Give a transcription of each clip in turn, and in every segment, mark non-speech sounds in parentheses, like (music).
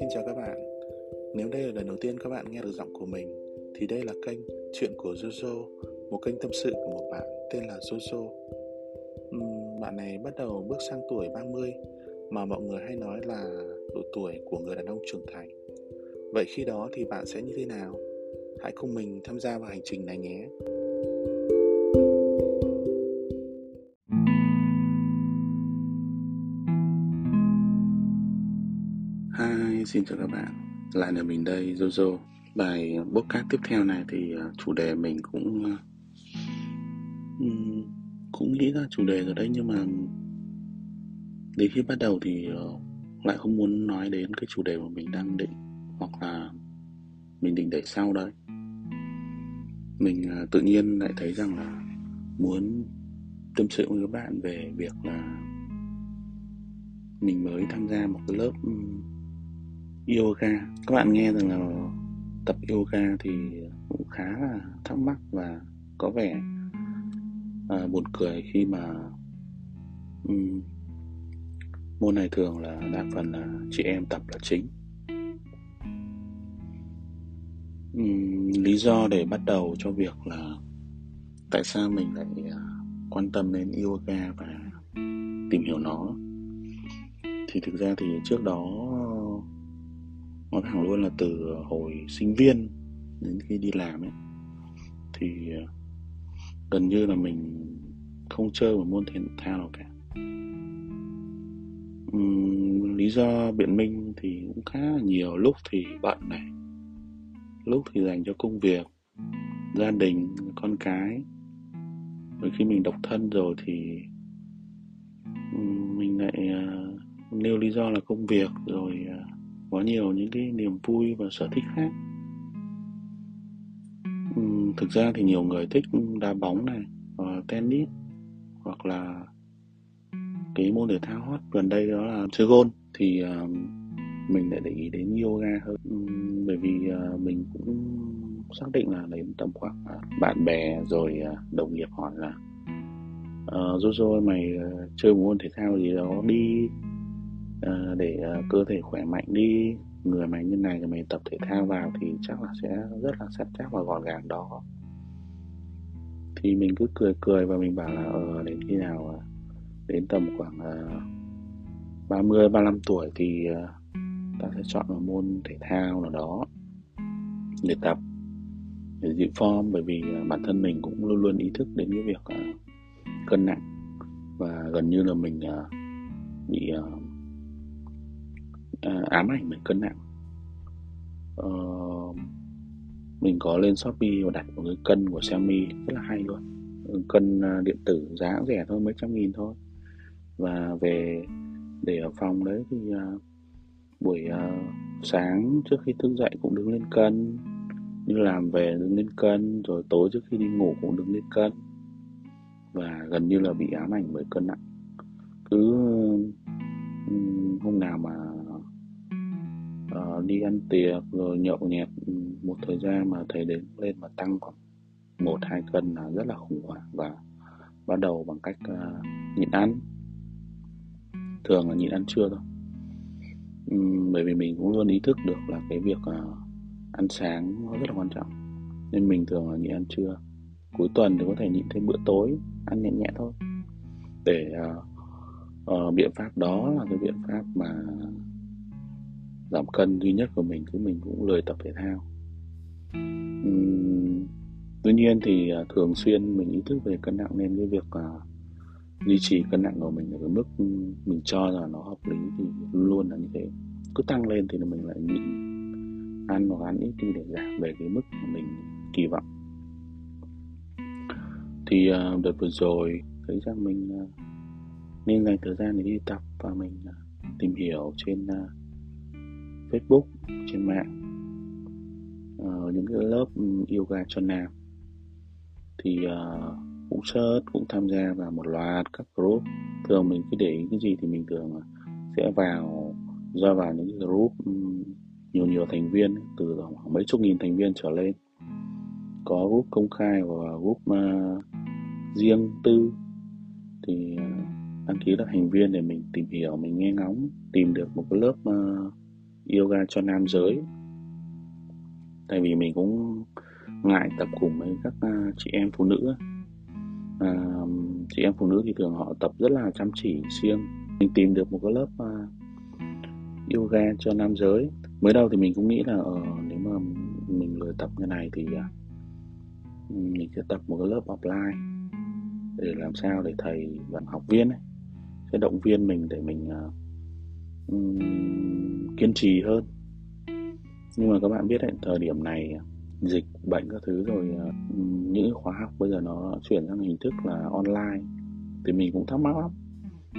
xin chào các bạn. Nếu đây là lần đầu tiên các bạn nghe được giọng của mình thì đây là kênh Chuyện của Jojo, một kênh tâm sự của một bạn tên là Jojo. Uhm, bạn này bắt đầu bước sang tuổi 30 mà mọi người hay nói là độ tuổi của người đàn ông trưởng thành. Vậy khi đó thì bạn sẽ như thế nào? Hãy cùng mình tham gia vào hành trình này nhé. Hi, xin chào các bạn. Lại là mình đây, Jojo. Bài podcast tiếp theo này thì à, chủ đề mình cũng à, cũng nghĩ ra chủ đề rồi đấy nhưng mà đến khi bắt đầu thì ờ, lại không muốn nói đến cái chủ đề mà mình đang định hoặc là mình định để sau đấy. Mình à, tự nhiên lại thấy rằng là muốn tâm sự với các bạn về việc là mình mới tham gia một cái lớp yoga. Các bạn nghe rằng là tập yoga thì cũng khá là thắc mắc và có vẻ à, buồn cười khi mà um, môn này thường là đa phần là chị em tập là chính. Um, lý do để bắt đầu cho việc là tại sao mình lại uh, quan tâm đến yoga và tìm hiểu nó. Thì thực ra thì trước đó nói thẳng luôn là từ ờ, hồi sinh viên đến khi đi làm ấy thì ờ, gần như là mình không chơi một môn thể thao nào cả. Uhm, lý do biện minh thì cũng khá là nhiều. Lúc thì bận này lúc thì dành cho công việc gia đình con cái. Rồi khi mình độc thân rồi thì mình lại uh, nêu lý do là công việc rồi có nhiều những cái niềm vui và sở thích khác. Thực ra thì nhiều người thích đá bóng này và tennis hoặc là cái môn thể thao hot gần đây đó là chơi gôn thì uh, mình lại để ý đến yoga hơn. Uhm, bởi vì uh, mình cũng xác định là đến tầm khoảng uh, bạn bè rồi uh, đồng nghiệp hỏi là uh, Jojo mày uh, chơi một môn thể thao gì đó đi Ờ, để ờ, cơ thể khỏe mạnh đi người mày như này thì mày tập thể thao vào thì chắc là sẽ rất là sắt chắc và gọn gàng đó. Thì mình cứ cười cười và mình bảo là ờ đến khi nào ờ, đến tầm khoảng uh, 30 35 tuổi thì uh, ta sẽ chọn một môn thể thao nào đó để tập để giữ form. Bởi vì uh, bản thân mình cũng luôn luôn ý thức đến cái việc uh, cân nặng và gần như là mình uh, bị uh, uh, ám ảnh về cân nặng. Uh, mình có lên shopee và đặt một cái cân của xiaomi rất là hay luôn. Ừ, cân uh, điện tử giá cũng rẻ thôi mấy trăm nghìn thôi. Và về để ở phòng đấy thì uh, buổi uh, sáng trước khi thức dậy cũng đứng lên cân như làm về đứng lên cân rồi tối trước khi đi ngủ cũng đứng lên cân. Và gần như là bị ám ảnh bởi cân nặng. Cứ um, hôm nào mà Ờ, đi ăn tiệc rồi nhậu nhẹt ừ, một thời gian mà thấy đến lên mà tăng khoảng một hai cân là rất là khủng hoảng và bắt đầu bằng cách uh, nhịn ăn. Thường là nhịn ăn trưa thôi. Uhm, bởi vì mình cũng luôn ý thức được là cái việc uh, ăn sáng nó rất là quan trọng. Nên mình thường là nhịn ăn trưa. Cuối tuần thì có thể nhịn thêm bữa tối ăn nhẹ nhẹ thôi. Để uh, uh, biện pháp đó là cái biện pháp mà giảm cân duy nhất của mình chứ mình cũng lười tập thể thao. Uhm, tuy nhiên thì à, thường xuyên mình ý thức về cân nặng nên cái việc uh, duy trì cân nặng của mình ở cái mức mình cho là nó hợp lý thì luôn luôn là như thế. Cứ tăng lên thì mình lại nhịn ăn hoặc ăn ít đi để giảm về cái mức mà mình kỳ vọng. Thì uh, đợt vừa rồi thấy rằng mình uh, nên dành thời gian để đi tập và mình uh, tìm hiểu trên uh, Facebook trên mạng ở những cái lớp ừ, yoga cho nam. Thì uh, cũng search cũng tham gia vào một loạt các group. Thường mình cứ để ý cái gì thì mình thường ờ, sẽ vào ra vào những cái group ừ, nhiều nhiều thành viên từ khoảng mấy chục nghìn thành viên trở lên. Có group công khai và group uh, riêng tư. Thì uh, đăng ký là thành viên để mình tìm hiểu mình nghe ngóng tìm được một cái lớp uh, yoga cho nam giới. Tại vì mình cũng ngại tập cùng với các à, chị em phụ nữ. À, chị em phụ nữ thì thường họ tập rất là chăm chỉ siêng mình tìm được một cái lớp uh, yoga cho nam giới. Mới đầu thì mình cũng nghĩ là uh, nếu mà mình lười tập như này thì uh, mình sẽ tập một cái lớp offline để làm sao để thầy và học viên ấy, sẽ động viên mình để mình uh, um, kiên trì hơn. Nhưng mà các bạn biết đấy thời điểm này à, dịch bệnh các thứ rồi à, những khóa học bây giờ nó chuyển sang hình thức là online. Thì mình cũng thắc mắc lắm.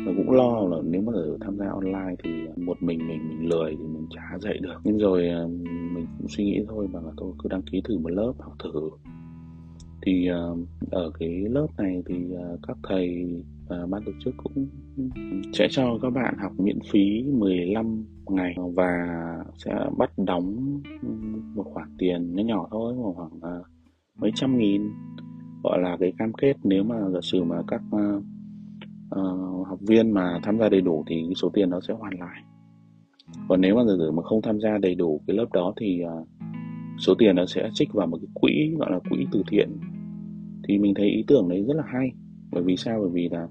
Và cũng lo là nếu mà ở tham gia online thì một mình mình mình lười thì mình chả dạy được. Nhưng rồi à, mình cũng suy nghĩ thôi mà là tôi cứ đăng ký thử một lớp học thử. Thì ở cái lớp này thì các thầy uh, ban tổ chức cũng sẽ cho các bạn học miễn phí 15 ngày và sẽ bắt đóng một khoản tiền nhỏ nhỏ thôi khoảng uh, mấy trăm nghìn. Gọi là cái cam kết nếu mà giả sử mà các uh, uh, học viên mà tham gia đầy đủ thì cái số tiền nó sẽ hoàn lại. Còn nếu mà giả sử mà không tham gia đầy đủ cái lớp đó thì uh, số tiền nó sẽ trích vào một cái quỹ gọi là quỹ từ thiện. Thì mình thấy ý tưởng đấy rất là hay bởi vì sao? Bởi vì là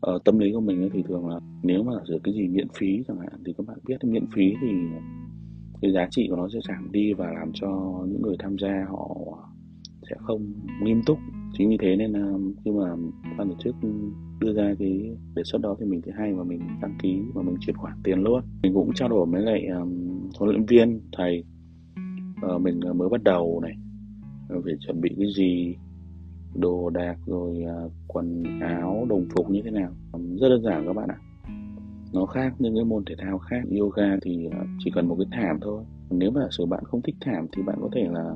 ở tâm lý của mình thì thường là nếu mà sửa cái gì miễn phí chẳng hạn thì các bạn biết miễn phí thì cái giá trị của nó sẽ giảm đi và làm cho những người tham gia họ sẽ không nghiêm túc. Chính vì thế nên là khi mà ban tổ chức đưa ra cái đề xuất đó thì mình thấy hay và mình đăng ký và mình chuyển khoản tiền luôn. Mình cũng trao đổi với lại um, huấn luyện viên thầy uh, mình ờ, mới bắt đầu này phải chuẩn bị cái gì đồ đạc rồi uh, quần áo, đồng phục như thế nào. Rất đơn giản các bạn ạ. Nó khác những cái môn thể thao khác. Yoga thì ờ, chỉ cần một cái thảm thôi. Nếu mà sự bạn không thích thảm thì bạn có thể là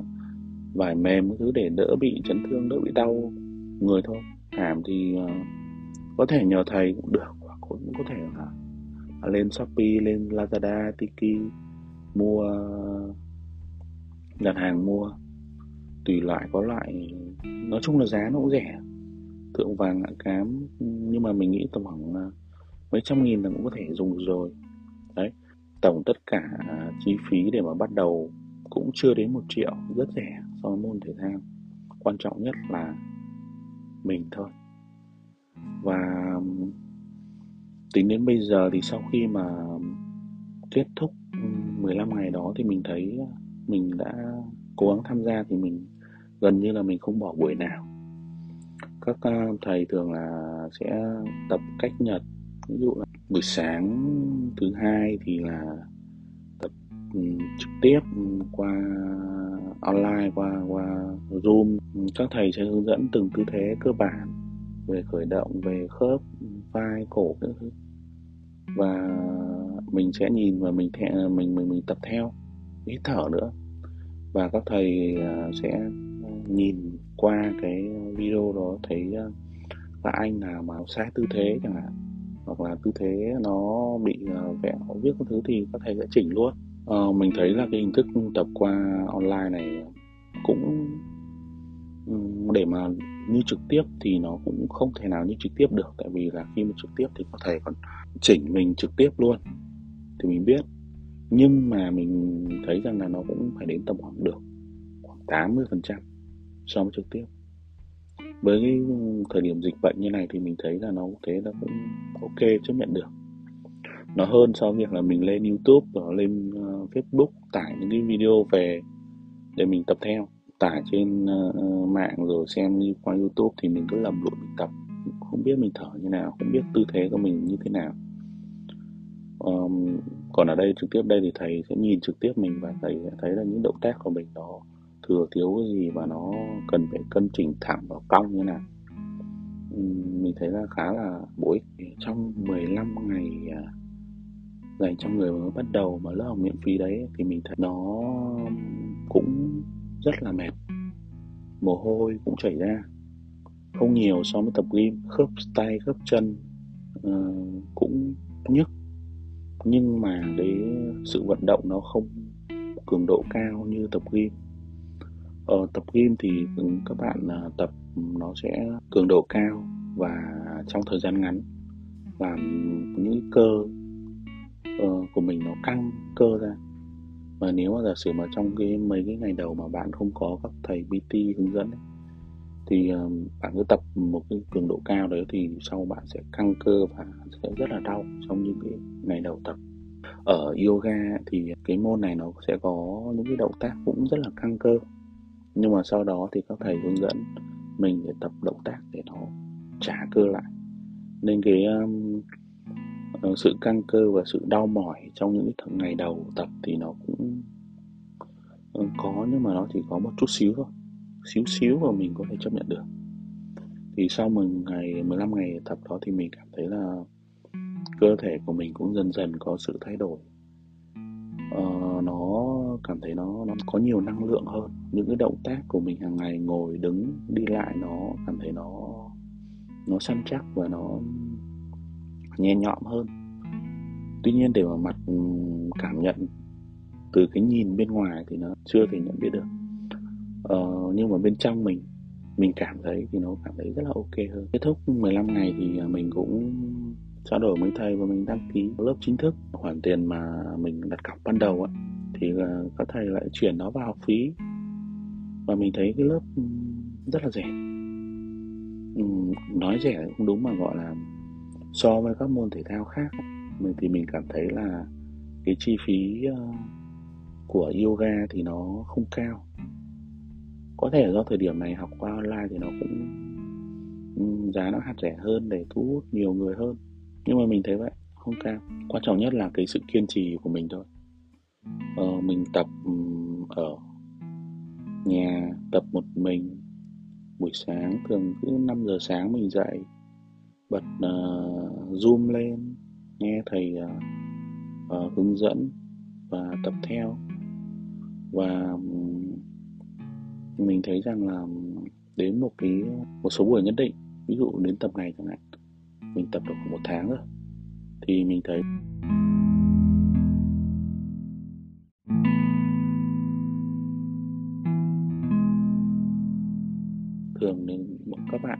vải mềm cái thứ để đỡ bị chấn thương, đỡ bị đau người thôi. Thảm thì ờ, có thể nhờ thầy cũng được, hoặc cũng có thể là à, lên shopee, lên lazada, tiki, mua, đặt hàng mua. Tùy loại, có loại, nói chung là giá nó cũng rẻ tượng vàng ngã cám, nhưng mà mình nghĩ tầm khoảng à, mấy trăm nghìn là cũng có thể dùng được rồi. Đấy, tổng tất cả à, chi phí để mà bắt đầu cũng chưa đến một triệu, rất rẻ so với môn thể thao. Quan trọng nhất là mình thôi. Và, tính đến bây giờ thì sau khi mà kết thúc 15 ngày đó thì mình thấy à, mình đã cố gắng tham gia thì mình gần như là mình không bỏ buổi nào các ờ, thầy thường là sẽ tập cách nhật. Ví dụ là buổi sáng thứ hai thì là tập ừ, trực tiếp qua online qua qua zoom. Các thầy sẽ hướng dẫn từng tư thế cơ bản về khởi động về khớp vai cổ các thứ. Và mình sẽ nhìn và mình thẹ, ờ, mình mình mình tập theo hít thở nữa. Và các thầy ờ, sẽ nhìn qua cái video đó thấy ờ, là anh nào mà sai tư thế chẳng hạn hoặc là tư thế nó bị ờ, vẹo viết các thứ thì các thầy sẽ chỉnh luôn. À, mình thấy là cái hình thức tập qua online này cũng để mà như trực tiếp thì nó cũng không thể nào như trực tiếp được tại vì là khi mà trực tiếp thì có thầy còn chỉnh mình trực tiếp luôn thì mình biết. Nhưng mà mình thấy rằng là nó cũng phải đến tầm khoảng được khoảng 80 phần trăm so với trực tiếp. Với cái thời điểm dịch bệnh như này thì mình thấy là nó thế nó cũng ok chấp nhận được. Nó hơn so với việc là mình lên YouTube và lên uh, Facebook tải những cái video về để mình tập theo tải trên uh, mạng rồi xem như qua YouTube thì mình cứ lầm lũi mình tập. Không biết mình thở như nào không biết tư thế của mình như thế nào. Um, còn ở đây trực tiếp đây thì thầy sẽ nhìn trực tiếp mình và thầy sẽ thấy là những động tác của mình nó thừa thiếu cái gì và nó cần phải cân chỉnh thẳng vào cong như nào. Ừ, mình thấy là khá là bổ ích. Trong 15 ngày dành cho người mới bắt đầu mà lớp học miễn phí đấy thì mình thấy nó cũng rất là mệt. Mồ hôi cũng chảy ra. Không nhiều so với tập gym. Khớp tay khớp chân uh, cũng nhức. Nhưng mà cái sự vận động nó không cường độ cao như tập gym ờ, tập gym thì các bạn uh, tập nó sẽ cường độ cao và trong thời gian ngắn làm những cơ uh, của mình nó căng cơ ra. Và nếu mà giả sử mà trong cái mấy cái ngày đầu mà bạn không có các thầy PT hướng dẫn ấy, thì uh, bạn cứ tập một cái cường độ cao đấy thì sau bạn sẽ căng cơ và sẽ rất là đau trong những cái ngày đầu tập. Ở yoga thì cái môn này nó sẽ có những cái động tác cũng rất là căng cơ nhưng mà sau đó thì các thầy hướng dẫn mình để tập động tác để nó trả cơ lại. Nên cái um, ờ, sự căng cơ và sự đau mỏi trong những cái ngày đầu tập thì nó cũng ờ, có nhưng mà nó chỉ có một chút xíu thôi. Xíu xíu và mình có thể chấp nhận được. Thì sau 10 ngày 15 ngày tập đó thì mình cảm thấy là cơ thể của mình cũng dần dần có sự thay đổi uh, nó cảm thấy nó nó có nhiều năng lượng hơn. Những cái động tác của mình hàng ngày ngồi đứng đi lại nó cảm thấy nó nó săn chắc và nó nhẹ nhõm hơn. Tuy nhiên để mà mặt ừ, cảm nhận từ cái nhìn bên ngoài thì nó chưa thể nhận biết được. Uh, nhưng mà bên trong mình mình cảm thấy thì nó cảm thấy rất là ok hơn. Kết thúc 15 ngày thì à, mình cũng trao đổi với thầy và mình đăng ký lớp chính thức. Khoản tiền mà mình đặt cọc ban đầu á thì các thầy lại chuyển nó vào học phí. Và mình thấy cái lớp rất là rẻ. Nói rẻ cũng đúng mà gọi là so với các môn thể thao khác. Mình thì mình cảm thấy là cái chi phí của yoga thì nó không cao. Có thể do thời điểm này học qua online thì nó cũng giá nó hạt rẻ hơn để thu hút nhiều người hơn nhưng mà mình thấy vậy không cao quan trọng nhất là cái sự kiên trì của mình thôi. Ờ, mình tập ở nhà tập một mình. Buổi sáng thường cứ 5 giờ sáng mình dậy bật uh, zoom lên nghe thầy uh, uh, hướng dẫn và tập theo. Và mình thấy rằng là đến một cái một số buổi nhất định ví dụ đến tập này chẳng hạn mình tập được khoảng một tháng rồi. Thì mình thấy thường nên các bạn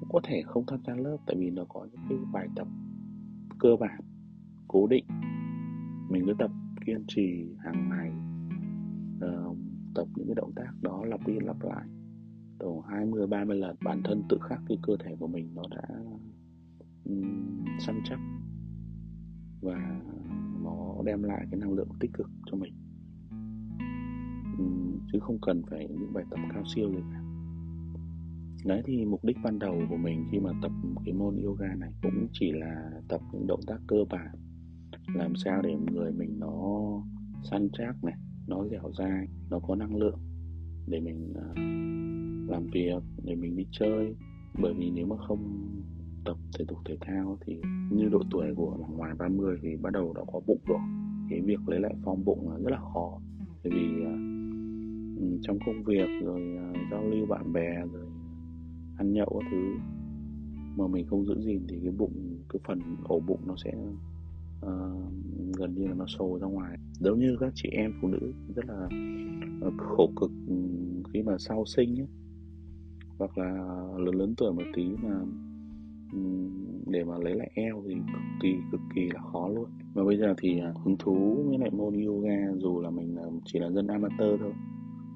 cũng có thể không tham gia lớp tại vì nó có những cái bài tập cơ bản cố định. Mình cứ tập kiên trì hàng ngày uh, tập những cái động tác đó lặp đi lặp lại. Tổ 20 30 lần bản thân tự khắc cái cơ thể của mình nó đã săn chắc và nó đem lại cái năng lượng tích cực cho mình. Chứ không cần phải những bài tập cao siêu gì cả. Đấy, thì mục đích ban đầu của mình khi mà tập cái môn yoga này cũng chỉ là tập những động tác cơ bản, làm sao để người mình nó săn chắc này, nó dẻo dai, nó có năng lượng để mình à, làm việc, để mình đi chơi. Bởi vì nếu mà không tập thể dục thể thao thì như độ tuổi của ngoài 30 thì bắt đầu đã có bụng rồi. Cái việc lấy lại form bụng là rất là khó. Bởi vì uh, trong công việc rồi uh, giao lưu bạn bè rồi à, ăn nhậu các thứ mà mình không giữ gìn thì cái bụng cái phần ổ bụng nó sẽ uh, gần như là nó sồ ra ngoài. Giống như các chị em phụ nữ rất là uh, khổ cực ừ, khi mà sau sinh ấy hoặc là lớn lớn tuổi một tí mà để mà lấy lại eo thì cực kỳ cực kỳ là khó luôn. Và bây giờ thì à, hứng thú với lại môn yoga dù là mình à, chỉ là dân amateur thôi.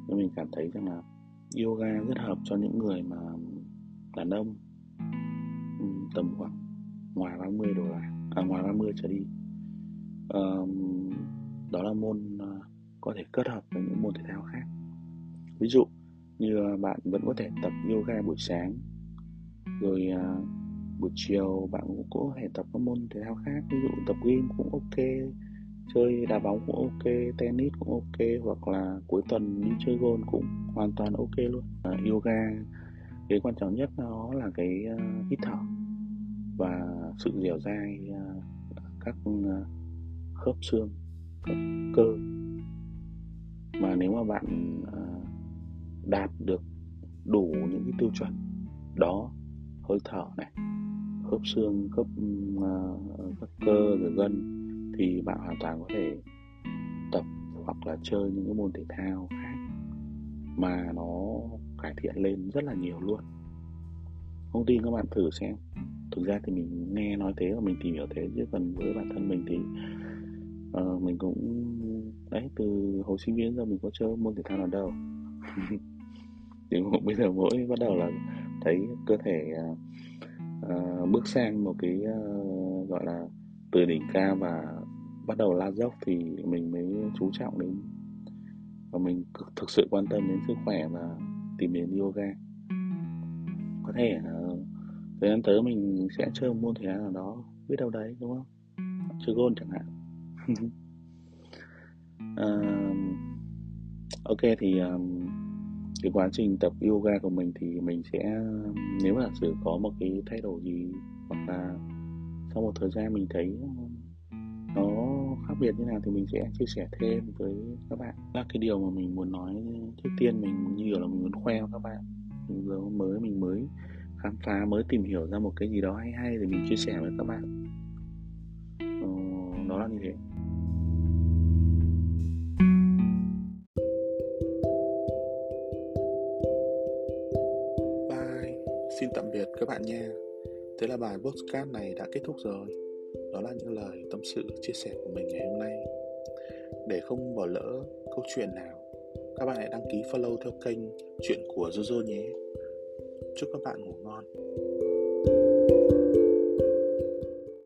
Nhưng mình cảm thấy rằng là yoga rất hợp cho những người mà đàn ông. Tầm khoảng ngoài 30 đổ lại à, ngoài 30 trở đi. À, đó là môn à, có thể kết hợp với những môn thể thao khác. Ví dụ như bạn vẫn có thể tập yoga buổi sáng rồi uh, buổi chiều bạn cũng có thể tập các môn thể thao khác ví dụ tập gym cũng ok chơi đá bóng cũng ok tennis cũng ok hoặc là cuối tuần đi chơi golf cũng hoàn toàn ok luôn. À, yoga cái quan trọng nhất nó là cái uh, hít thở và sự dẻo dai uh, các uh, khớp xương các cơ. Mà nếu mà bạn uh, đạt được đủ những cái tiêu chuẩn đó hơi thở này khớp xương khớp uh, các cơ rồi gân thì bạn hoàn toàn có thể tập hoặc là chơi những cái môn thể thao khác mà nó cải thiện lên rất là nhiều luôn. Không tin các bạn thử xem. Thực ra thì mình nghe nói thế và mình tìm hiểu thế chứ còn với bản thân mình thì uh, mình cũng đấy từ hồi sinh viên giờ mình có chơi môn thể thao nào đâu. (laughs) Thì bây giờ mỗi bắt đầu là thấy cơ thể uh, uh, bước sang một cái uh, gọi là từ đỉnh cao và bắt đầu la dốc thì mình mới chú trọng đến và mình thực sự quan tâm đến sức khỏe và tìm đến yoga. Có thể uh, thời gian tới mình sẽ chơi một môn thể nào đó biết đâu đấy đúng không? Chơi gôn chẳng hạn. Uh, (laughs) ok thì um, cái quá trình tập yoga của mình thì mình sẽ nếu mà sử có một cái thay đổi gì hoặc là sau một thời gian mình thấy nó khác biệt như nào thì mình sẽ chia sẻ thêm với các bạn. Là cái điều mà mình muốn nói trước tiên mình như là mình muốn khoe với các bạn. Mình vừa mới mình mới khám phá mới tìm hiểu ra một cái gì đó hay hay thì mình chia sẻ với các bạn. Ờ, đó là như thế. Nha. Thế là bài podcast này đã kết thúc rồi. Đó là những lời tâm sự chia sẻ của mình ngày hôm nay. Để không bỏ lỡ câu chuyện nào, các bạn hãy đăng ký follow theo kênh chuyện của Jojo nhé. Chúc các bạn ngủ ngon.